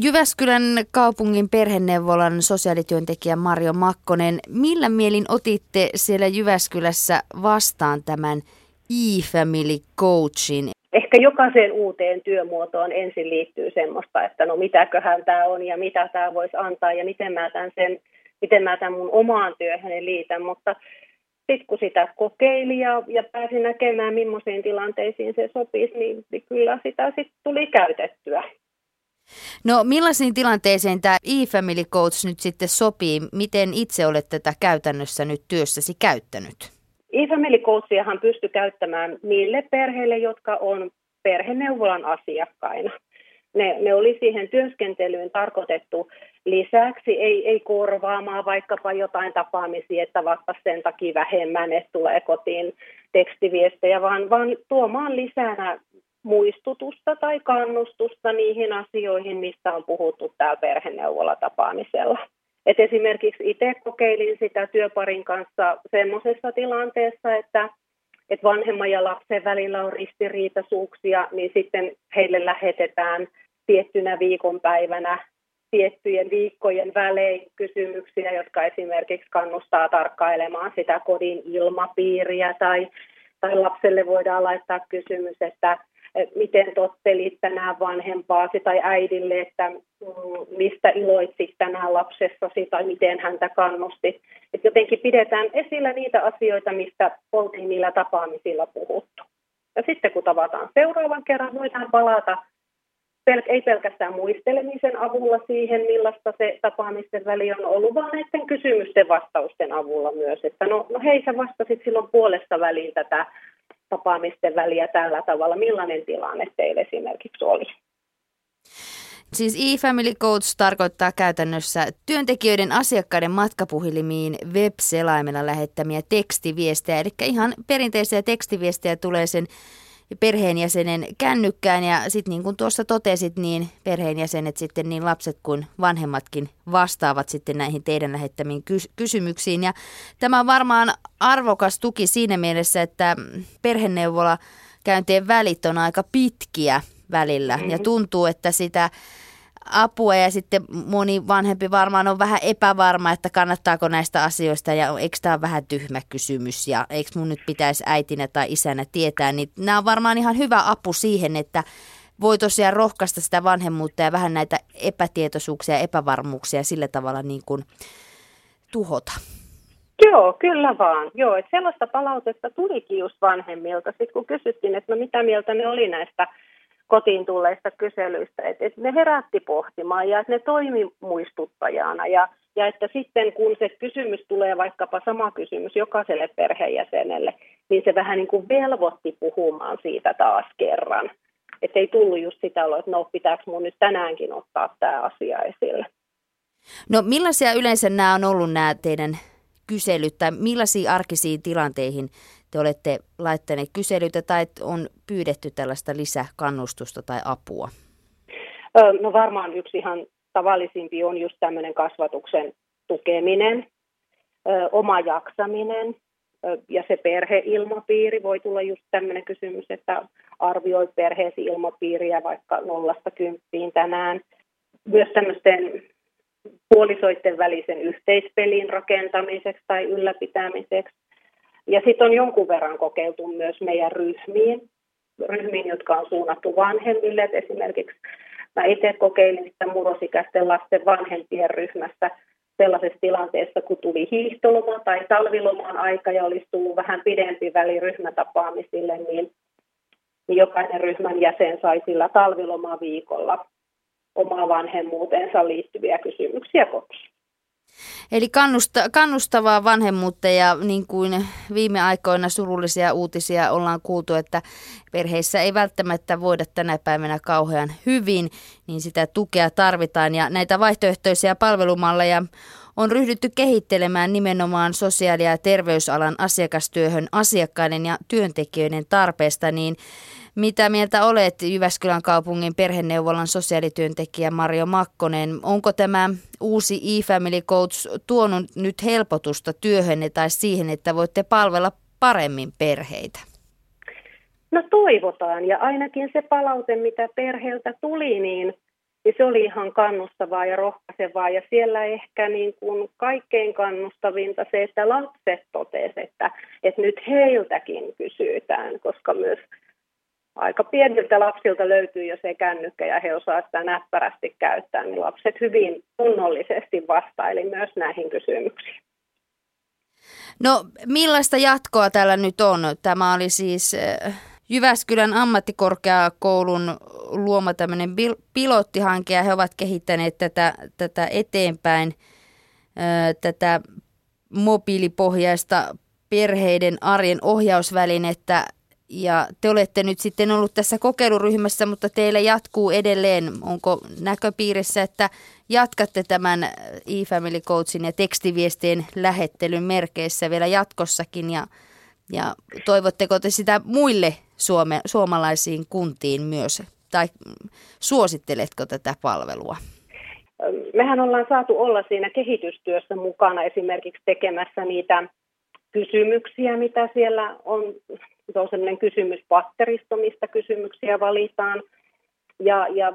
Jyväskylän kaupungin perheneuvolan sosiaalityöntekijä Mario Makkonen, millä mielin otitte siellä Jyväskylässä vastaan tämän e-family coachin? Ehkä jokaiseen uuteen työmuotoon ensin liittyy semmoista, että no mitäköhän tämä on ja mitä tämä voisi antaa ja miten mä tämän, sen, miten mä tämän mun omaan työhön liitän, mutta sitten kun sitä kokeili ja, ja pääsi näkemään, millaisiin tilanteisiin se sopisi, niin, niin kyllä sitä sitten tuli käytettyä. No millaisiin tilanteeseen tämä e-family coach nyt sitten sopii? Miten itse olet tätä käytännössä nyt työssäsi käyttänyt? E-family coachiahan pystyy käyttämään niille perheille, jotka on perheneuvolan asiakkaina. Ne, ne oli siihen työskentelyyn tarkoitettu lisäksi, ei, ei korvaamaan vaikkapa jotain tapaamisia, että vasta sen takia vähemmän, että tulee kotiin tekstiviestejä, vaan, vaan tuomaan lisänä muistutusta tai kannustusta niihin asioihin, mistä on puhuttu täällä perheneuvolatapaamisella. Et esimerkiksi itse kokeilin sitä työparin kanssa semmoisessa tilanteessa, että, että vanhemman ja lapsen välillä on ristiriitaisuuksia, niin sitten heille lähetetään tiettynä viikonpäivänä tiettyjen viikkojen välein kysymyksiä, jotka esimerkiksi kannustaa tarkkailemaan sitä kodin ilmapiiriä tai, tai lapselle voidaan laittaa kysymys, että miten tottelit tänään vanhempaasi tai äidille, että mm, mistä iloitsit tänään lapsessasi tai miten häntä kannusti. Et jotenkin pidetään esillä niitä asioita, mistä oltiin niillä tapaamisilla puhuttu. Ja sitten kun tavataan seuraavan kerran, voidaan palata ei pelkästään muistelemisen avulla siihen, millaista se tapaamisten väli on ollut, vaan näiden kysymysten vastausten avulla myös. Että no, no hei, sä vastasit silloin puolesta väliin tätä tapaamisten väliä tällä tavalla. Millainen tilanne teille esimerkiksi oli? Siis e-family coach tarkoittaa käytännössä työntekijöiden asiakkaiden matkapuhelimiin web-selaimella lähettämiä tekstiviestejä. Eli ihan perinteisiä tekstiviestejä tulee sen perheenjäsenen kännykkään ja sitten niin kuin tuossa totesit, niin perheenjäsenet sitten niin lapset kuin vanhemmatkin vastaavat sitten näihin teidän lähettämiin kys- kysymyksiin. Ja tämä on varmaan arvokas tuki siinä mielessä, että perheneuvola käyntien välit on aika pitkiä välillä ja mm-hmm. tuntuu, että sitä apua ja sitten moni vanhempi varmaan on vähän epävarma, että kannattaako näistä asioista ja eikö tämä vähän tyhmä kysymys ja eikö mun nyt pitäisi äitinä tai isänä tietää, niin nämä on varmaan ihan hyvä apu siihen, että voi tosiaan rohkaista sitä vanhemmuutta ja vähän näitä epätietoisuuksia ja epävarmuuksia sillä tavalla niin kuin tuhota. Joo, kyllä vaan. Joo, että sellaista palautetta tulikin just vanhemmilta. Sitten kun kysyttiin, että no mitä mieltä ne oli näistä kotiin tulleista kyselyistä, että, että ne herätti pohtimaan ja että ne toimi muistuttajana ja, ja että sitten kun se kysymys tulee vaikkapa sama kysymys jokaiselle perheenjäsenelle, niin se vähän niin kuin velvoitti puhumaan siitä taas kerran. Että ei tullut just sitä oloa, että no pitääkö mun nyt tänäänkin ottaa tämä asia esille. No millaisia yleensä nämä on ollut nämä teidän kyselyt tai millaisiin arkisiin tilanteihin te olette laittaneet kyselyitä tai on pyydetty tällaista lisäkannustusta tai apua? No varmaan yksi ihan tavallisimpi on just tämmöinen kasvatuksen tukeminen, oma jaksaminen ja se perheilmapiiri. Voi tulla just tämmöinen kysymys, että arvioi perheesi ilmapiiriä vaikka nollasta kymppiin tänään. Myös tämmöisten puolisoiden välisen yhteispelin rakentamiseksi tai ylläpitämiseksi. Ja sitten on jonkun verran kokeiltu myös meidän ryhmiin, ryhmiin, jotka on suunnattu vanhemmille. Et esimerkiksi mä itse kokeilin sitä murrosikäisten lasten vanhempien ryhmässä sellaisessa tilanteessa, kun tuli hiihtoloma tai talviloman aika ja olisi tullut vähän pidempi väli ryhmätapaamisille, niin, jokainen ryhmän jäsen sai sillä talvilomaviikolla omaa vanhemmuuteensa liittyviä kysymyksiä kotiin. Eli kannusta, kannustavaa vanhemmuutta ja niin kuin viime aikoina surullisia uutisia ollaan kuultu, että perheissä ei välttämättä voida tänä päivänä kauhean hyvin, niin sitä tukea tarvitaan. Ja näitä vaihtoehtoisia palvelumalleja on ryhdytty kehittelemään nimenomaan sosiaali- ja terveysalan asiakastyöhön asiakkaiden ja työntekijöiden tarpeesta, niin mitä mieltä olet Jyväskylän kaupungin perheneuvolan sosiaalityöntekijä Mario Makkonen? Onko tämä uusi e-family coach tuonut nyt helpotusta työhönne tai siihen, että voitte palvella paremmin perheitä? No toivotaan ja ainakin se palaute, mitä perheeltä tuli, niin niin se oli ihan kannustavaa ja rohkaisevaa. Ja siellä ehkä niin kuin kaikkein kannustavinta se, että lapset totesivat, että, että nyt heiltäkin kysytään, koska myös aika pieniltä lapsilta löytyy jo se kännykkä ja he osaavat sitä näppärästi käyttää, niin lapset hyvin tunnollisesti vastaili myös näihin kysymyksiin. No millaista jatkoa täällä nyt on? Tämä oli siis eh, Jyväskylän ammattikorkeakoulun luoma tämmöinen pilottihanke ja he ovat kehittäneet tätä, tätä eteenpäin, tätä mobiilipohjaista perheiden arjen ohjausvälinettä ja te olette nyt sitten ollut tässä kokeiluryhmässä, mutta teillä jatkuu edelleen. Onko näköpiirissä, että jatkatte tämän e-family coachin ja tekstiviestien lähettelyn merkeissä vielä jatkossakin ja, ja toivotteko te sitä muille suome, suomalaisiin kuntiin myös tai suositteletko tätä palvelua? Mehän ollaan saatu olla siinä kehitystyössä mukana esimerkiksi tekemässä niitä kysymyksiä, mitä siellä on se on sellainen kysymyspatteristo, mistä kysymyksiä valitaan ja, ja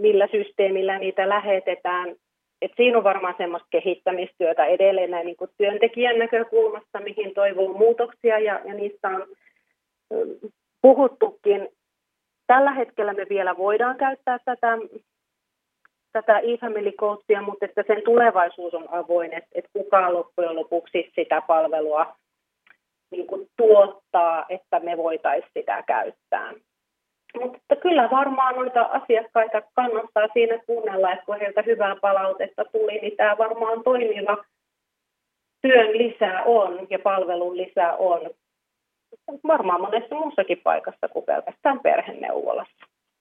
millä systeemillä niitä lähetetään. Et siinä on varmaan semmoista kehittämistyötä edelleen niin työntekijän näkökulmasta, mihin toivoo muutoksia ja, ja niistä on puhuttukin. Tällä hetkellä me vielä voidaan käyttää tätä, tätä e-family coachia, mutta että sen tulevaisuus on avoin, että, että kuka loppujen lopuksi sitä palvelua niin kuin tuottaa, että me voitaisiin sitä käyttää. Mutta kyllä varmaan noita asiakkaita kannattaa siinä kuunnella, että kun heiltä hyvää palautetta tuli, niin tämä varmaan toimiva työn lisää on ja palvelun lisää on. Varmaan monessa muussakin paikassa kuin pelkästään perheneuvolassa.